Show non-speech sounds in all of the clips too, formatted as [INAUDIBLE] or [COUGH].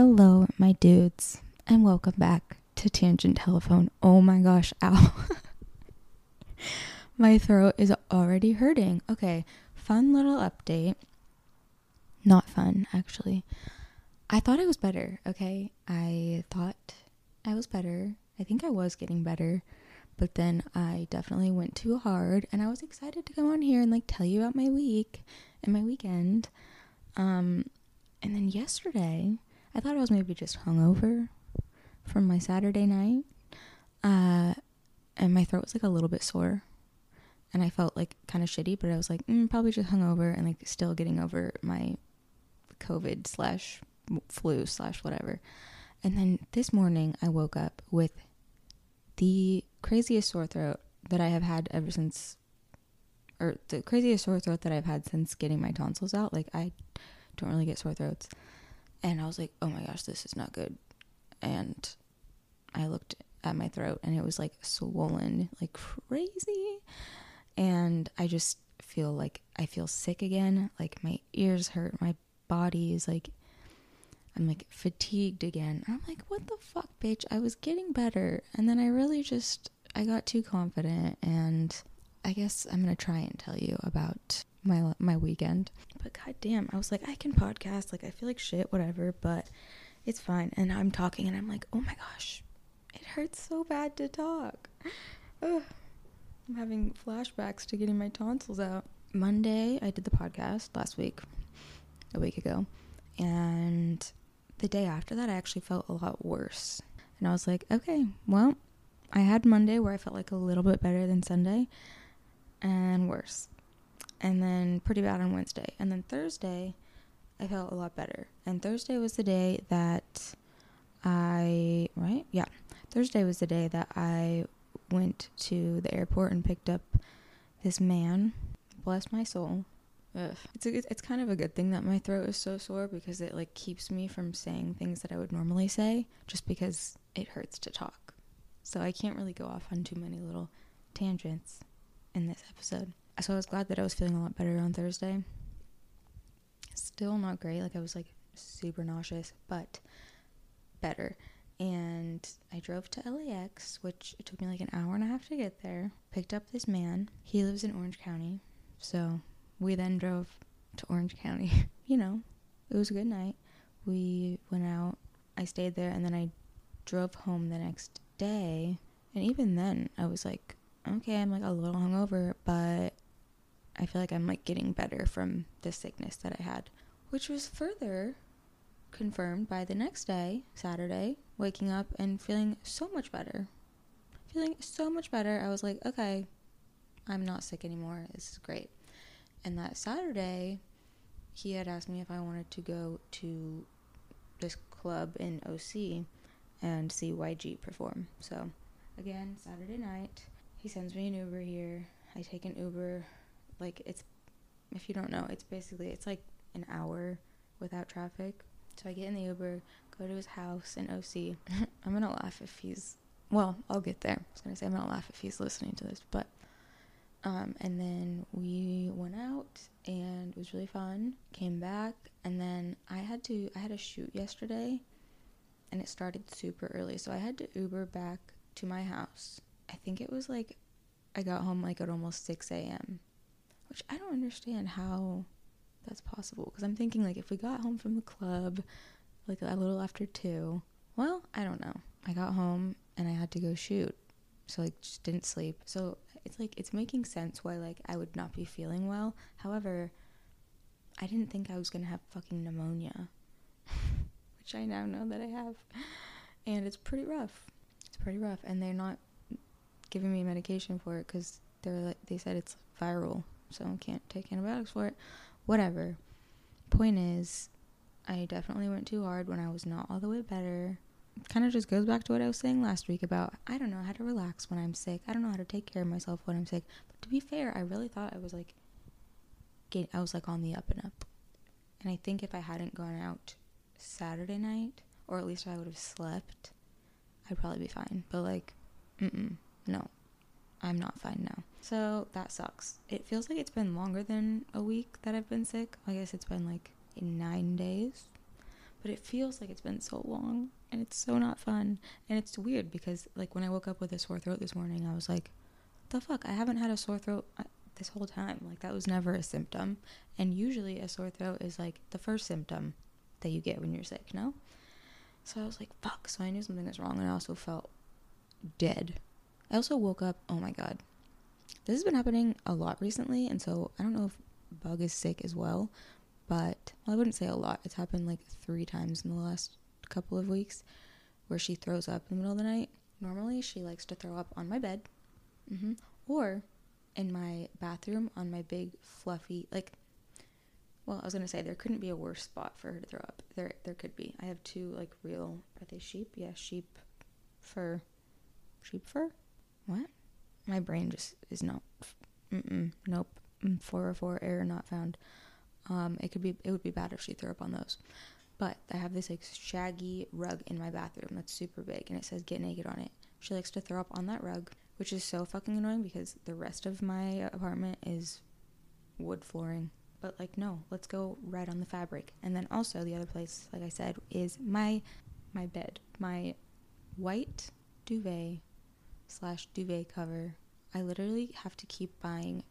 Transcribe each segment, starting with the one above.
Hello, my dudes, and welcome back to Tangent Telephone. Oh my gosh, ow. [LAUGHS] my throat is already hurting. Okay, fun little update. Not fun, actually. I thought I was better, okay? I thought I was better. I think I was getting better, but then I definitely went too hard, and I was excited to come on here and like tell you about my week and my weekend. Um, and then yesterday, I thought I was maybe just hungover from my Saturday night. Uh, and my throat was like a little bit sore. And I felt like kind of shitty, but I was like, mm, probably just hungover and like still getting over my COVID slash flu slash whatever. And then this morning I woke up with the craziest sore throat that I have had ever since, or the craziest sore throat that I've had since getting my tonsils out. Like, I don't really get sore throats. And I was like, oh my gosh, this is not good. And I looked at my throat and it was like swollen like crazy. And I just feel like I feel sick again. Like my ears hurt, my body is like, I'm like fatigued again. And I'm like, what the fuck, bitch? I was getting better. And then I really just, I got too confident. And I guess I'm going to try and tell you about my my weekend. But goddamn, I was like, I can podcast. Like I feel like shit, whatever. But it's fine. And I'm talking, and I'm like, oh my gosh, it hurts so bad to talk. [SIGHS] Ugh. I'm having flashbacks to getting my tonsils out. Monday, I did the podcast last week, a week ago, and the day after that, I actually felt a lot worse. And I was like, okay, well, I had Monday where I felt like a little bit better than Sunday, and worse and then pretty bad on Wednesday. And then Thursday, I felt a lot better. And Thursday was the day that I, right? Yeah. Thursday was the day that I went to the airport and picked up this man. Bless my soul. Ugh. It's a, it's kind of a good thing that my throat is so sore because it like keeps me from saying things that I would normally say just because it hurts to talk. So I can't really go off on too many little tangents in this episode so I was glad that I was feeling a lot better on Thursday. Still not great, like I was like super nauseous, but better. And I drove to LAX, which it took me like an hour and a half to get there. Picked up this man. He lives in Orange County. So we then drove to Orange County. [LAUGHS] you know, it was a good night. We went out. I stayed there and then I drove home the next day. And even then, I was like, okay, I'm like a little hungover, but I feel like I'm like getting better from the sickness that I had, which was further confirmed by the next day, Saturday, waking up and feeling so much better. Feeling so much better. I was like, okay, I'm not sick anymore. This is great. And that Saturday, he had asked me if I wanted to go to this club in OC and see YG perform. So, again, Saturday night, he sends me an Uber here. I take an Uber like it's if you don't know, it's basically it's like an hour without traffic. So I get in the Uber, go to his house in OC. [LAUGHS] I'm gonna laugh if he's well, I'll get there. I was gonna say I'm gonna laugh if he's listening to this, but um, and then we went out and it was really fun. Came back and then I had to I had a shoot yesterday and it started super early. So I had to Uber back to my house. I think it was like I got home like at almost 6 a.m which I don't understand how that's possible. Because I'm thinking, like, if we got home from the club, like, a little after two, well, I don't know. I got home and I had to go shoot. So, like, just didn't sleep. So, it's like, it's making sense why, like, I would not be feeling well. However, I didn't think I was going to have fucking pneumonia, [LAUGHS] which I now know that I have. And it's pretty rough. It's pretty rough. And they're not giving me medication for it because they're like, they said it's viral so I can't take antibiotics for it. Whatever. Point is, I definitely went too hard when I was not all the way better. Kind of just goes back to what I was saying last week about I don't know how to relax when I'm sick. I don't know how to take care of myself when I'm sick. But to be fair, I really thought I was like get I was like on the up and up. And I think if I hadn't gone out Saturday night, or at least I would have slept, I'd probably be fine. But like, mm no, I'm not fine now. So that sucks. It feels like it's been longer than a week that I've been sick. I guess it's been like nine days. but it feels like it's been so long and it's so not fun. And it's weird because like when I woke up with a sore throat this morning, I was like, "The fuck? I haven't had a sore throat uh, this whole time. Like that was never a symptom." And usually a sore throat is like the first symptom that you get when you're sick, no? So I was like, "Fuck." So I knew something was wrong and I also felt dead. I also woke up, oh my god. This has been happening a lot recently and so I don't know if Bug is sick as well, but well, I wouldn't say a lot. It's happened like 3 times in the last couple of weeks where she throws up in the middle of the night. Normally, she likes to throw up on my bed mm-hmm. or in my bathroom on my big, fluffy, like, well, I was gonna say there couldn't be a worse spot for her to throw up. There, there could be. I have two like real. Are they sheep? Yeah, sheep fur. Sheep fur? What? My brain just is not. Mm-mm, nope. 404 error not found. Um, it could be. It would be bad if she threw up on those. But I have this like shaggy rug in my bathroom that's super big and it says get naked on it. She likes to throw up on that rug, which is so fucking annoying because the rest of my apartment is wood flooring. But like no, let's go right on the fabric. And then also the other place, like I said, is my my bed. My white duvet slash duvet cover. I literally have to keep buying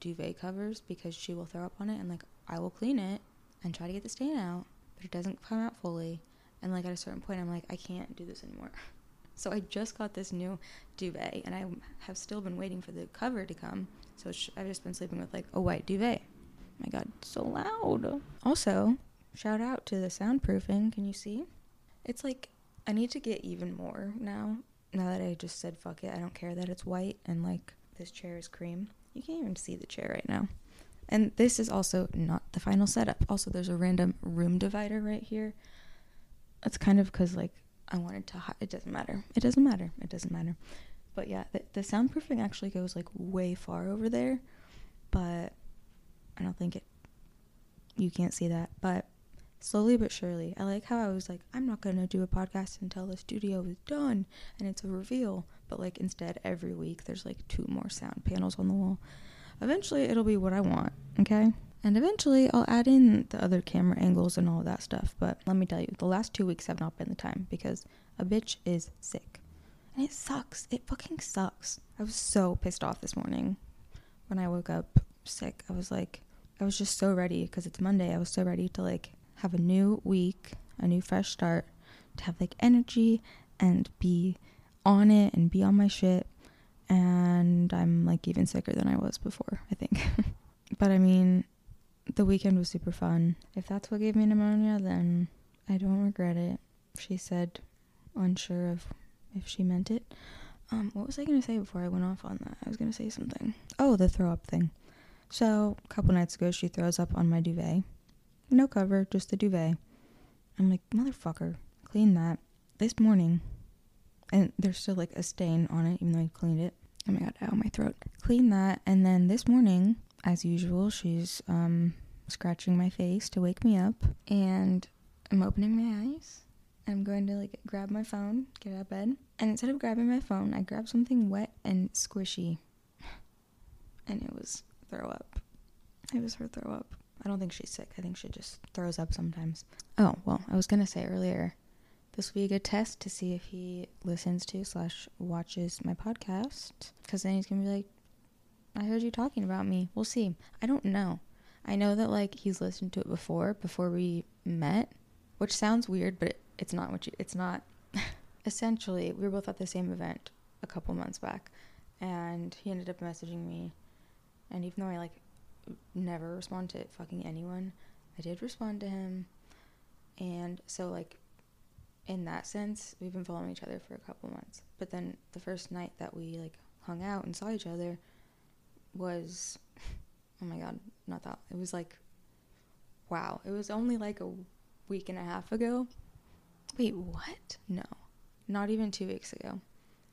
duvet covers because she will throw up on it and like I will clean it and try to get the stain out but it doesn't come out fully. And like at a certain point, I'm like, I can't do this anymore. [LAUGHS] So I just got this new duvet, and I have still been waiting for the cover to come. So I've just been sleeping with like a white duvet. My god, so loud. Also, shout out to the soundproofing. Can you see? It's like I need to get even more now. Now that I just said fuck it, I don't care that it's white and like this chair is cream. You can't even see the chair right now. And this is also not the final setup. Also, there's a random room divider right here. That's kind of because, like, I wanted to. Hi- it doesn't matter. It doesn't matter. It doesn't matter. But yeah, the, the soundproofing actually goes like way far over there. But I don't think it. You can't see that. But slowly but surely, I like how I was like, I'm not gonna do a podcast until the studio is done and it's a reveal. But like instead, every week there's like two more sound panels on the wall. Eventually, it'll be what I want, okay? And eventually, I'll add in the other camera angles and all that stuff. But let me tell you, the last two weeks have not been the time because a bitch is sick. And it sucks. It fucking sucks. I was so pissed off this morning when I woke up sick. I was like, I was just so ready because it's Monday. I was so ready to like have a new week, a new fresh start, to have like energy and be on it and be on my shit and I'm like even sicker than I was before, I think. [LAUGHS] but I mean, the weekend was super fun. If that's what gave me pneumonia, then I don't regret it. She said, unsure of if she meant it. Um, what was I gonna say before I went off on that? I was gonna say something. Oh, the throw up thing. So, a couple nights ago, she throws up on my duvet. No cover, just the duvet. I'm like, motherfucker, clean that. This morning, and there's still like a stain on it, even though I cleaned it. Oh my god, ow, my throat. Clean that, and then this morning, as usual, she's um scratching my face to wake me up, and I'm opening my eyes. I'm going to like grab my phone, get out of bed, and instead of grabbing my phone, I grabbed something wet and squishy, and it was throw up. It was her throw up. I don't think she's sick. I think she just throws up sometimes. Oh well, I was gonna say earlier this will be a good test to see if he listens to slash watches my podcast. Because then he's gonna be like, "I heard you talking about me." We'll see. I don't know. I know that like he's listened to it before, before we met, which sounds weird, but it, it's not what you. It's not. [LAUGHS] Essentially, we were both at the same event a couple months back, and he ended up messaging me, and even though I like never respond to fucking anyone, I did respond to him, and so like in that sense, we've been following each other for a couple months. But then the first night that we like hung out and saw each other was oh my god, not that. It was like wow. It was only like a week and a half ago. Wait, what? No. Not even 2 weeks ago.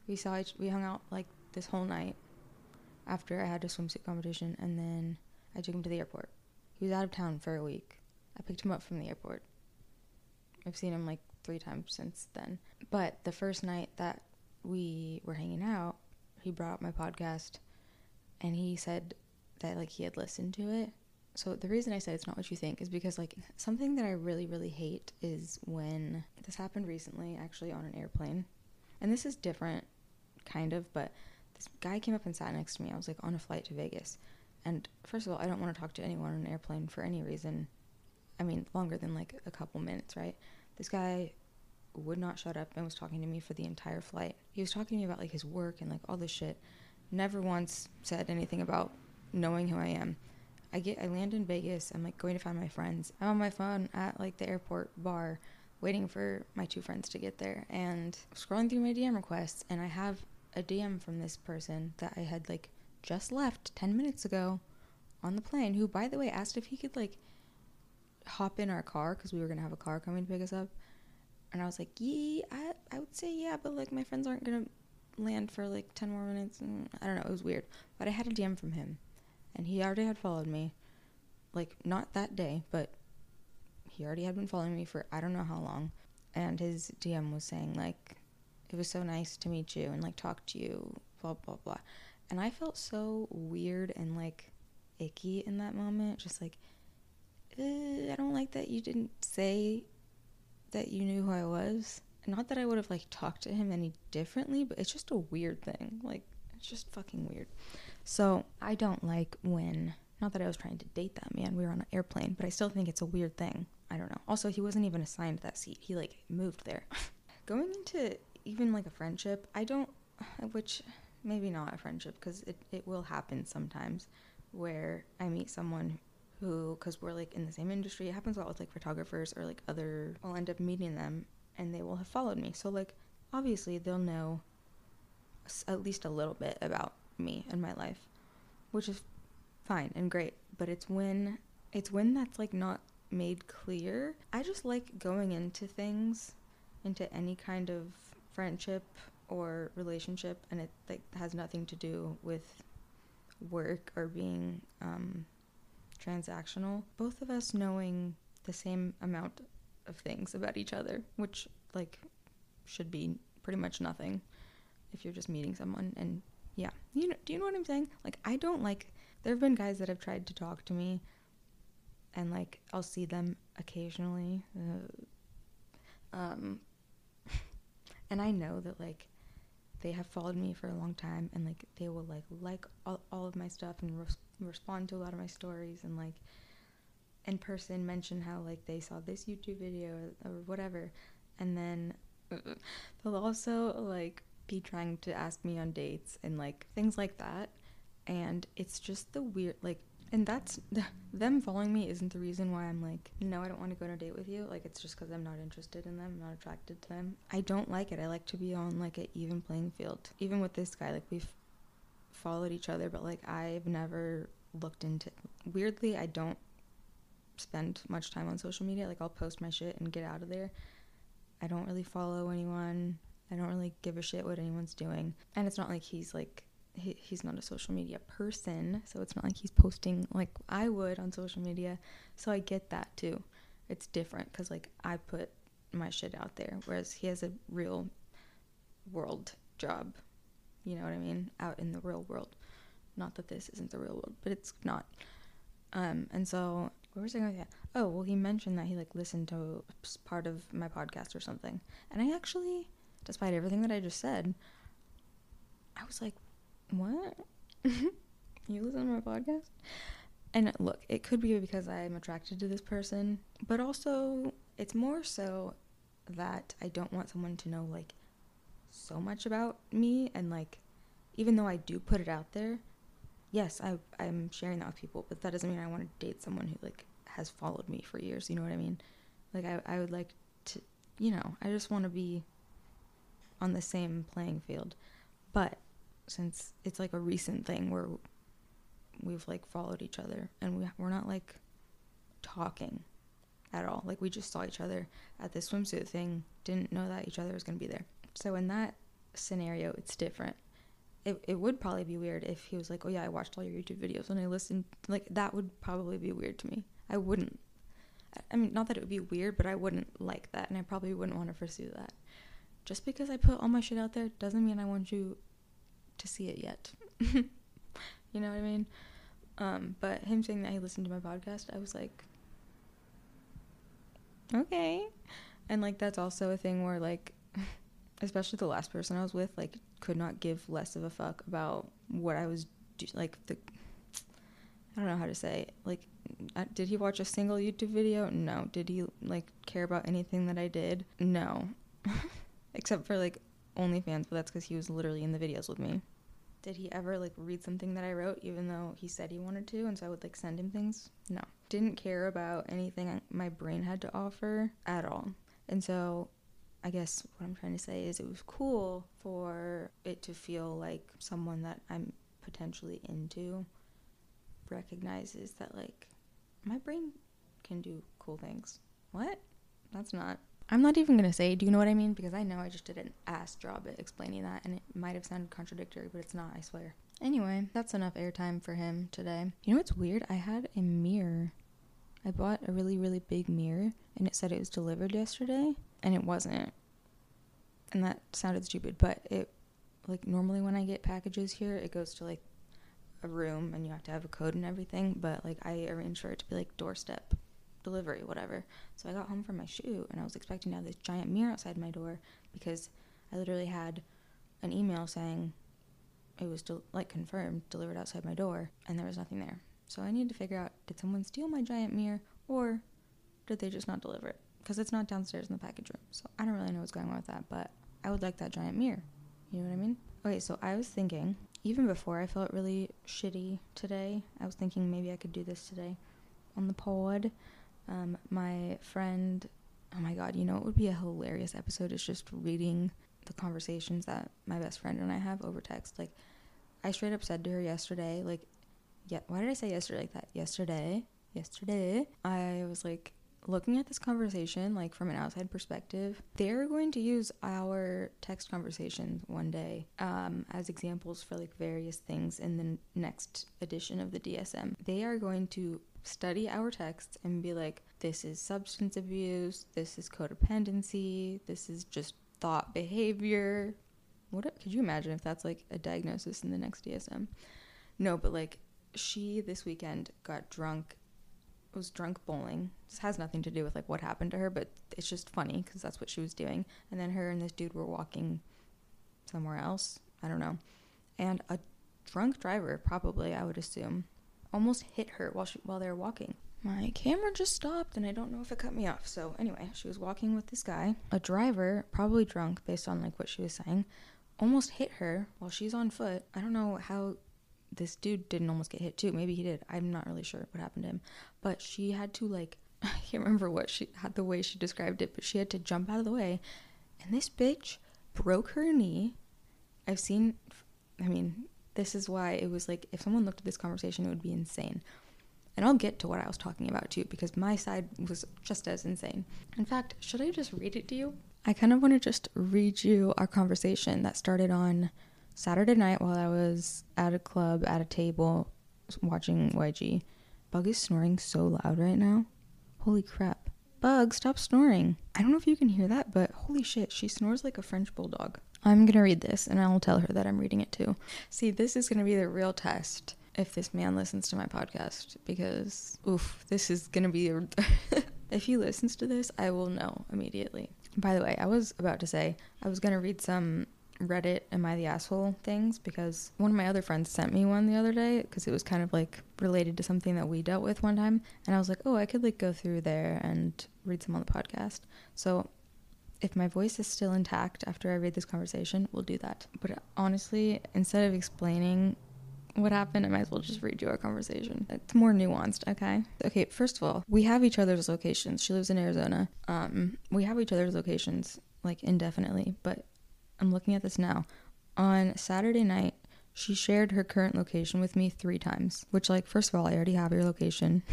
We saw each we hung out like this whole night after I had a swimsuit competition and then I took him to the airport. He was out of town for a week. I picked him up from the airport. I've seen him like three times since then. But the first night that we were hanging out, he brought up my podcast and he said that like he had listened to it. So the reason I say it's not what you think is because like something that I really really hate is when this happened recently actually on an airplane. And this is different kind of, but this guy came up and sat next to me. I was like on a flight to Vegas. And first of all, I don't want to talk to anyone on an airplane for any reason. I mean, longer than like a couple minutes, right? This guy would not shut up and was talking to me for the entire flight. He was talking to me about like his work and like all this shit. Never once said anything about knowing who I am. I get I land in Vegas. I'm like going to find my friends. I'm on my phone at like the airport bar waiting for my two friends to get there and scrolling through my DM requests and I have a DM from this person that I had like just left 10 minutes ago on the plane who by the way asked if he could like hop in our car cuz we were going to have a car coming to pick us up. And I was like, "Yeah, I I would say yeah, but like my friends aren't going to land for like 10 more minutes and I don't know, it was weird. But I had a DM from him and he already had followed me. Like not that day, but he already had been following me for I don't know how long. And his DM was saying like it was so nice to meet you and like talk to you, blah blah blah. And I felt so weird and like icky in that moment, just like I don't like that you didn't say that you knew who I was. Not that I would have like talked to him any differently, but it's just a weird thing. Like it's just fucking weird. So I don't like when not that I was trying to date that man. We were on an airplane, but I still think it's a weird thing. I don't know. Also, he wasn't even assigned that seat. He like moved there. [LAUGHS] Going into even like a friendship, I don't which maybe not a friendship because it, it will happen sometimes where I meet someone who because we're like in the same industry it happens a lot with like photographers or like other i'll end up meeting them and they will have followed me. So like obviously they'll know at least a little bit about me and my life which is fine and great but it's when it's when that's like not made clear. I just like going into things into any kind of friendship or relationship and it like has nothing to do with work or being um transactional. Both of us knowing the same amount of things about each other, which like should be pretty much nothing if you're just meeting someone and yeah. You know, do you know what I'm saying? Like I don't like there have been guys that have tried to talk to me and like I'll see them occasionally. Uh, um [LAUGHS] and I know that like they have followed me for a long time and like they will like like all, all of my stuff and res- respond to a lot of my stories and like in person mention how like they saw this YouTube video or, or whatever. And then [LAUGHS] they'll also like be trying to ask me on dates and like things like that. And it's just the weird like and that's [LAUGHS] them following me isn't the reason why I'm like, no, I don't want to go on a date with you. Like, it's just because I'm not interested in them, I'm not attracted to them. I don't like it. I like to be on like an even playing field. Even with this guy, like we've followed each other, but like I've never looked into. Weirdly, I don't spend much time on social media. Like I'll post my shit and get out of there. I don't really follow anyone. I don't really give a shit what anyone's doing. And it's not like he's like he, he's not a social media person, so it's not like he's posting like I would on social media. So I get that too. It's different because like I put my shit out there, whereas he has a real world job. You know what I mean? Out in the real world. Not that this isn't the real world, but it's not. Um, and so where was I going with that? Oh, well, he mentioned that he like listened to part of my podcast or something, and I actually, despite everything that I just said, I was like, what? Mm-hmm. [LAUGHS] you listen to my podcast? And look, it could be because I'm attracted to this person, but also it's more so that I don't want someone to know like so much about me and like even though I do put it out there, yes, I I'm sharing that with people, but that doesn't mean I want to date someone who like has followed me for years, you know what I mean? Like I I would like to, you know, I just want to be on the same playing field. But since it's like a recent thing where we've like followed each other and we we're not like talking at all. Like we just saw each other at this swimsuit thing, didn't know that each other was going to be there. So in that scenario, it's different. It it would probably be weird if he was like, "Oh yeah, I watched all your YouTube videos and I listened." Like that would probably be weird to me. I wouldn't. I mean, not that it would be weird, but I wouldn't like that, and I probably wouldn't want to pursue that. Just because I put all my shit out there doesn't mean I want you to see it yet. [LAUGHS] you know what I mean? Um, but him saying that he listened to my podcast, I was like, okay. And like that's also a thing where like [LAUGHS] especially the last person I was with like could not give less of a fuck about what I was do- like the I don't know how to say like uh, did he watch a single YouTube video? No. Did he like care about anything that I did? No. [LAUGHS] Except for like OnlyFans, but that's cuz he was literally in the videos with me. Did he ever like read something that I wrote even though he said he wanted to and so I would like send him things? No. Didn't care about anything my brain had to offer at all. And so I guess what I'm trying to say is it was cool for it to feel like someone that I'm potentially into recognizes that like my brain can do cool things. What? That's not. I'm not even gonna say, do you know what I mean? Because I know I just did an ass job at explaining that and it might have sounded contradictory, but it's not, I swear. Anyway, that's enough airtime for him today. You know what's weird? I had a mirror. I bought a really, really big mirror and it said it was delivered yesterday and it wasn't. And that sounded stupid, but it like normally when I get packages here, it goes to like a room and you have to have a code and everything, but like I arranged for it to be like doorstep delivery, whatever. So I got home from my shoot and I was expecting to have this giant mirror outside my door because I literally had an email saying it was del- like confirmed delivered outside my door and there was nothing there. So I need to figure out did someone steal my giant mirror or did they just not deliver it? Because it's not downstairs in the package room. So I don't really know what's going on with that, but I would like that giant mirror. You know what I mean? Okay, so I was thinking, even before I felt really shitty today, I was thinking maybe I could do this today on the pod. Um, my friend, oh my god, you know, it would be a hilarious episode. It's just reading the conversations that my best friend and I have over text. Like, I straight up said to her yesterday, like, yeah, why did I say yesterday like that? Yesterday, yesterday, I was like, looking at this conversation like from an outside perspective they're going to use our text conversations one day um, as examples for like various things in the next edition of the dsm they are going to study our texts and be like this is substance abuse this is codependency this is just thought behavior what could you imagine if that's like a diagnosis in the next dsm no but like she this weekend got drunk was drunk bowling. This has nothing to do with like what happened to her, but it's just funny because that's what she was doing. And then her and this dude were walking somewhere else. I don't know. And a drunk driver, probably I would assume, almost hit her while she while they were walking. My camera just stopped and I don't know if it cut me off. So anyway, she was walking with this guy. A driver, probably drunk based on like what she was saying, almost hit her while she's on foot. I don't know how this dude didn't almost get hit too. Maybe he did. I'm not really sure what happened to him. But she had to like [LAUGHS] I can't remember what she had the way she described it, but she had to jump out of the way. And this bitch broke her knee. I've seen I mean, this is why it was like if someone looked at this conversation it would be insane. And I'll get to what I was talking about too because my side was just as insane. In fact, should I just read it to you? I kind of want to just read you our conversation that started on Saturday night while I was at a club at a table watching YG. Bug is snoring so loud right now. Holy crap. Bug, stop snoring. I don't know if you can hear that, but holy shit, she snores like a French bulldog. I'm gonna read this and I'll tell her that I'm reading it too. See, this is gonna be the real test if this man listens to my podcast because, oof, this is gonna be. A [LAUGHS] if he listens to this, I will know immediately. By the way, I was about to say I was gonna read some Reddit Am I the Asshole things because one of my other friends sent me one the other day because it was kind of like related to something that we dealt with one time. And I was like, oh, I could like go through there and read some on the podcast. So if my voice is still intact after I read this conversation, we'll do that. But honestly, instead of explaining what happened, I might as well just read you our conversation. It's more nuanced, okay? Okay, first of all, we have each other's locations. She lives in Arizona. Um, we have each other's locations like indefinitely, but I'm looking at this now. On Saturday night, she shared her current location with me three times, which, like, first of all, I already have your location. [LAUGHS]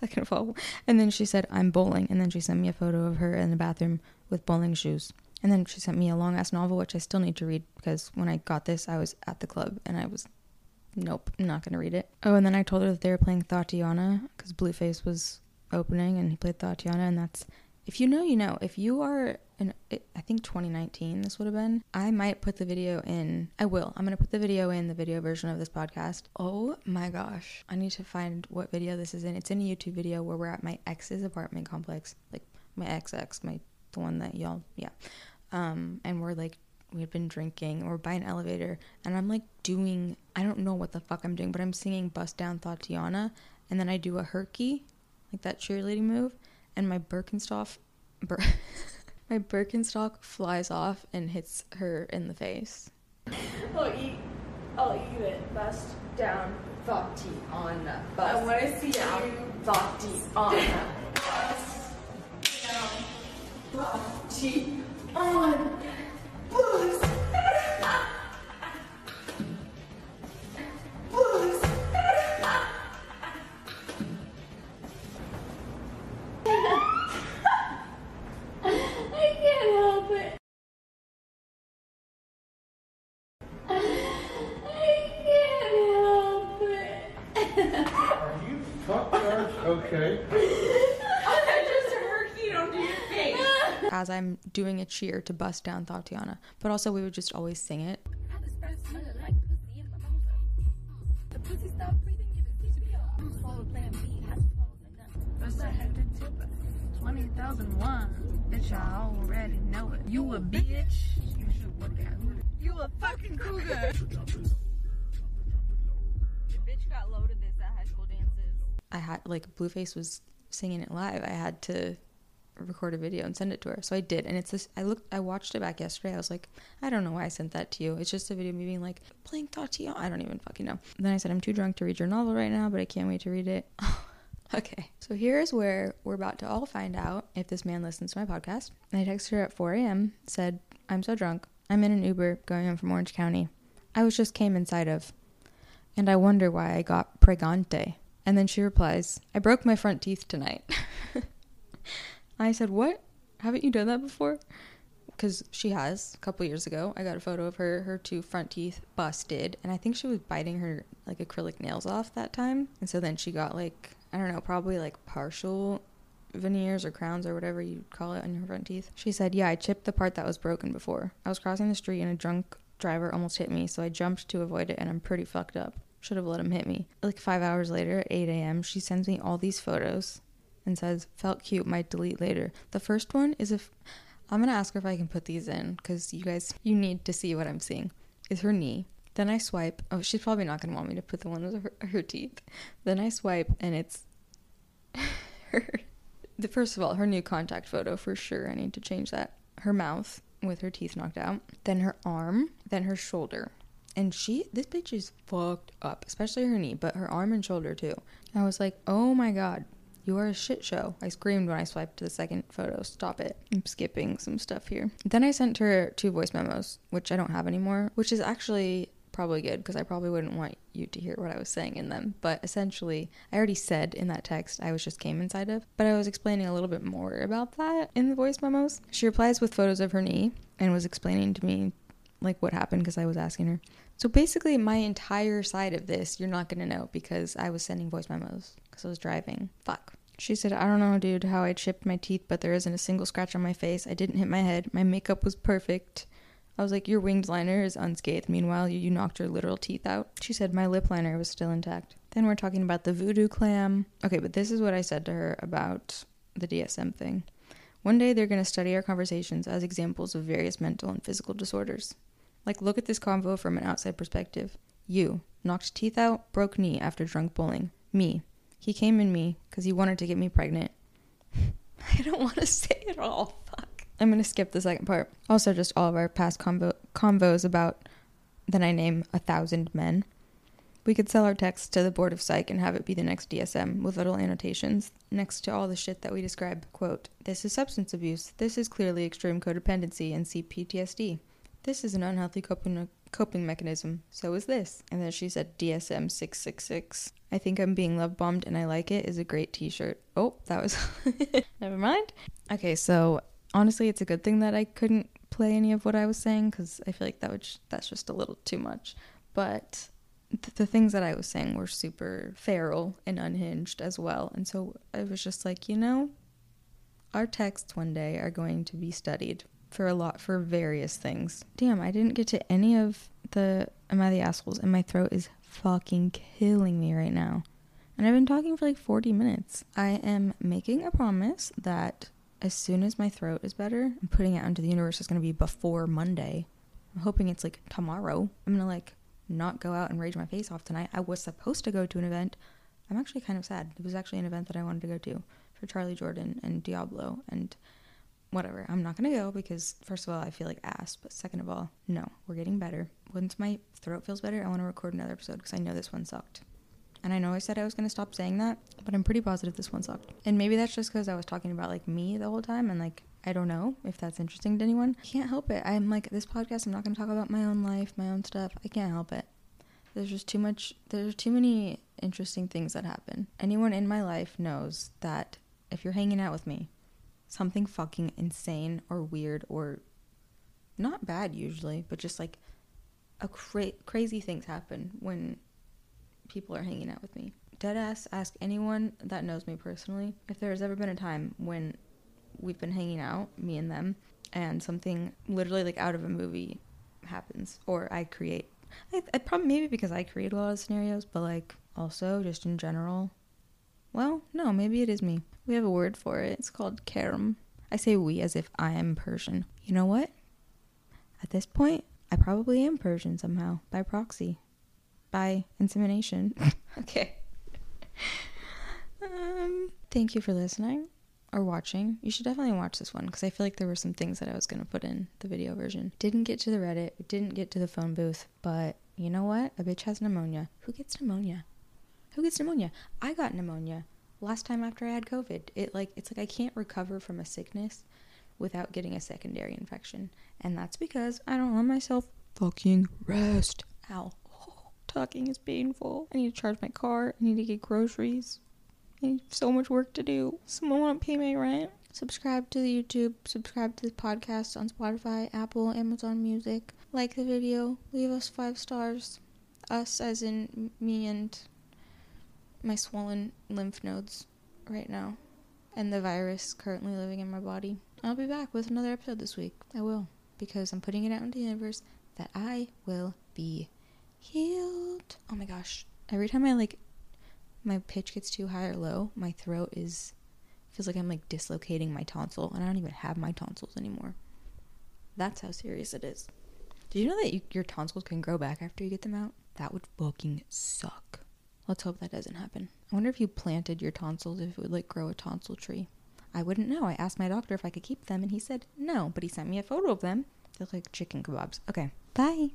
Second of all, and then she said, I'm bowling. And then she sent me a photo of her in the bathroom with bowling shoes. And then she sent me a long ass novel, which I still need to read because when I got this, I was at the club and I was, nope, I'm not going to read it. Oh, and then I told her that they were playing Thotiana because Blueface was opening and he played Thotiana, and that's if you know, you know. If you are, an, I think 2019 this would have been. I might put the video in. I will. I'm going to put the video in the video version of this podcast. Oh my gosh. I need to find what video this is in. It's in a YouTube video where we're at my ex's apartment complex. Like my ex ex, my the one that y'all yeah. Um and we're like we had been drinking or by an elevator and I'm like doing I don't know what the fuck I'm doing, but I'm singing Bust Down Thotiana and then I do a herky, like that cheerleading move, and my Birkenstock Bir- [LAUGHS] my Birkenstock flies off and hits her in the face. I'll eat. I'll eat it. Bust down. Thotiana. I Bust want to see down. you. Thotiana. On. Bust. I can't help it. I can't help it. Are you fuck yards okay? I just herkied onto your face. As I'm doing a cheer to bust down Thotiana, but also we would just always sing it. First I had to tip it. 20,001. Bitch, I already know it. You a bitch. You should work out. You a fucking cougar. Bitch got loaded this at high school dances. I had like Blueface was singing it live. I had to record a video and send it to her. So I did. And it's this I looked I watched it back yesterday. I was like, I don't know why I sent that to you. It's just a video of me being like playing Thotiana. I don't even fucking know. And then I said I'm too drunk to read your novel right now, but I can't wait to read it. [LAUGHS] okay. So here's where we're about to all find out if this man listens to my podcast. I texted her at 4 a.m. said, I'm so drunk. I'm in an Uber going home from Orange County. I was just came inside of. And I wonder why I got pregante. And then she replies, I broke my front teeth tonight. [LAUGHS] I said, What? Haven't you done that before? Because she has. A couple years ago, I got a photo of her, her two front teeth busted. And I think she was biting her like acrylic nails off that time. And so then she got like, I don't know, probably like partial veneers or crowns or whatever you call it on your front teeth. She said, Yeah, I chipped the part that was broken before. I was crossing the street and a drunk driver almost hit me, so I jumped to avoid it and I'm pretty fucked up. Should have let him hit me. Like five hours later at 8 a.m., she sends me all these photos and says, Felt cute, might delete later. The first one is if I'm gonna ask her if I can put these in because you guys, you need to see what I'm seeing. Is her knee. Then I swipe. Oh, she's probably not gonna want me to put the one with her, her teeth. Then I swipe and it's [LAUGHS] her. The first of all, her new contact photo for sure. I need to change that. Her mouth with her teeth knocked out. Then her arm. Then her shoulder. And she, this bitch is fucked up, especially her knee, but her arm and shoulder too. I was like, oh my god, you are a shit show. I screamed when I swiped to the second photo. Stop it. I'm skipping some stuff here. Then I sent her two voice memos, which I don't have anymore, which is actually probably good because I probably wouldn't want you to hear what I was saying in them. But essentially, I already said in that text I was just came inside of, but I was explaining a little bit more about that in the voice memos. She replies with photos of her knee and was explaining to me like what happened because I was asking her. So basically, my entire side of this, you're not gonna know because I was sending voice memos because I was driving. Fuck. She said, I don't know, dude, how I chipped my teeth, but there isn't a single scratch on my face. I didn't hit my head. My makeup was perfect. I was like, Your winged liner is unscathed. Meanwhile, you, you knocked your literal teeth out. She said, My lip liner was still intact. Then we're talking about the voodoo clam. Okay, but this is what I said to her about the DSM thing. One day they're going to study our conversations as examples of various mental and physical disorders. Like, look at this convo from an outside perspective. You, knocked teeth out, broke knee after drunk bowling. Me, he came in me because he wanted to get me pregnant. [LAUGHS] I don't want to say it all. Fuck. I'm going to skip the second part. Also, just all of our past convo- convos about then I name a thousand men. We could sell our text to the board of psych and have it be the next DSM with little annotations next to all the shit that we describe. Quote, This is substance abuse. This is clearly extreme codependency and CPTSD. This is an unhealthy coping, coping mechanism. So is this. And then she said DSM 666. I think I'm being love bombed and I like it is a great t shirt. Oh, that was. [LAUGHS] Never mind. Okay, so honestly, it's a good thing that I couldn't play any of what I was saying because I feel like that would j- that's just a little too much. But th- the things that I was saying were super feral and unhinged as well. And so I was just like, you know, our texts one day are going to be studied for a lot for various things. Damn, I didn't get to any of the Am I the assholes, and my throat is fucking killing me right now. And I've been talking for like 40 minutes. I am making a promise that as soon as my throat is better, I'm putting it out into the universe. It's going to be before Monday. I'm hoping it's like tomorrow. I'm going to like not go out and rage my face off tonight. I was supposed to go to an event. I'm actually kind of sad. It was actually an event that I wanted to go to for Charly Jordan and Diplo and whatever. I'm not to go because, first of all, I feel like ass. But second of all, no, we're getting better. Once my throat feels better, I want to record another episode because I know this one sucked. And I know I said I was to stop saying that, but I'm pretty positive this one sucked. And maybe that's just because I was talking about like me the whole time and like I don't know if that's interesting to anyone. I can't help it. I'm like this podcast, I'm not to talk about my own life, my own stuff. I can't help it. There's just too much there's too many interesting things that happen. Anyone in my life knows that if you're hanging out with me, something fucking insane or weird or not bad usually, but just like a cra- crazy things happen when people are hanging out with me. Deadass, ask anyone that knows me personally if there has ever been a time when we've been hanging out, me and them, and something literally like out of a movie happens, or I create. I, I probably maybe because I create a lot of scenarios, but like also just in general. Well, no, maybe it is me. We have a word for it. It's called karam. I say we as if I am Persian. You know what? At this point, I probably am Persian somehow by proxy by insemination. [LAUGHS] okay. Um, thank you for listening or watching. You should definitely watch this one because I feel like there were some things that I was going to put in the video version. Didn't get to the Reddit, didn't get to the phone booth, but you know what? A bitch has pneumonia. Who gets pneumonia? Who gets pneumonia? I got pneumonia last time after I had COVID. It like it's like I can't recover from a sickness without getting a secondary infection. And that's because I don't let myself fucking rest. Ow [SIGHS] talking is painful. I need to charge my car. I need to get groceries. I need so much work to do. Someone want to pay my rent? Subscribe to the YouTube. Subscribe to the podcast on Spotify, Apple, Amazon Music. Like the video. Leave us five stars. Us, as in me and my swollen lymph nodes right now. And the virus currently living in my body. I'll be back with another episode this week. I will. Because I'm putting it out into the universe that I will be healed. Oh my gosh. Every time I like my pitch gets too high or low, my throat is feels like I'm like dislocating my tonsil and I don't even have my tonsils anymore. That's how serious it is. Did you know that you, your tonsils can grow back after you get them out? That would fucking suck. Let's hope that doesn't happen. I wonder if you planted your tonsils if it would like grow a tonsil tree. I wouldn't know. I asked my doctor if I could keep them and he said no, but he sent me a photo of them. They look like chicken kebabs. Okay. Bye.